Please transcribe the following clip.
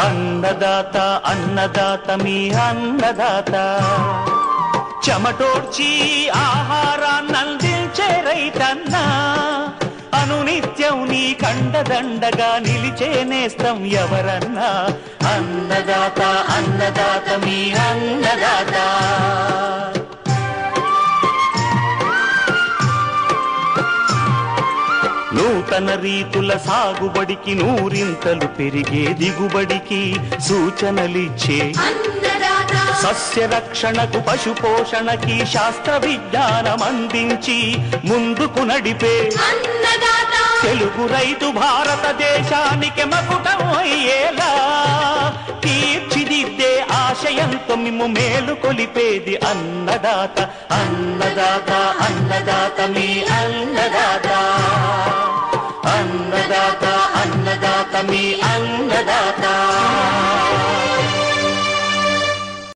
అన్నదాత అన్నదాత మీ అన్నదాత. చెమటోడ్చి ఆహారాన్నందించే రైతన్నా అనునిత్యం నీ కండదండగా నిలిచే నేస్తం ఎవరన్నా? అన్నదాత అన్నదాత మీ అన్నదాత. నూతన రీతుల సాగుబడికి నూరింతలు పెరిగే దిగుబడికి సూచనలిచ్చే అన్నదాత. సస్య రక్షణకు పశు పోషణకి శాస్త్ర విజ్ఞానం అందించి ముందుకు నడిపే తెలుగు రైతు భారతదేశానికి మకుటం అయ్యేలా. తీర్చిదిద్దే ఆశయంతో మిమ్ము మేలు కొలిపేది అన్నదాత. అన్నదాత అన్నదాత మీ అన్నదాత. అన్నదాత మీ అన్నదా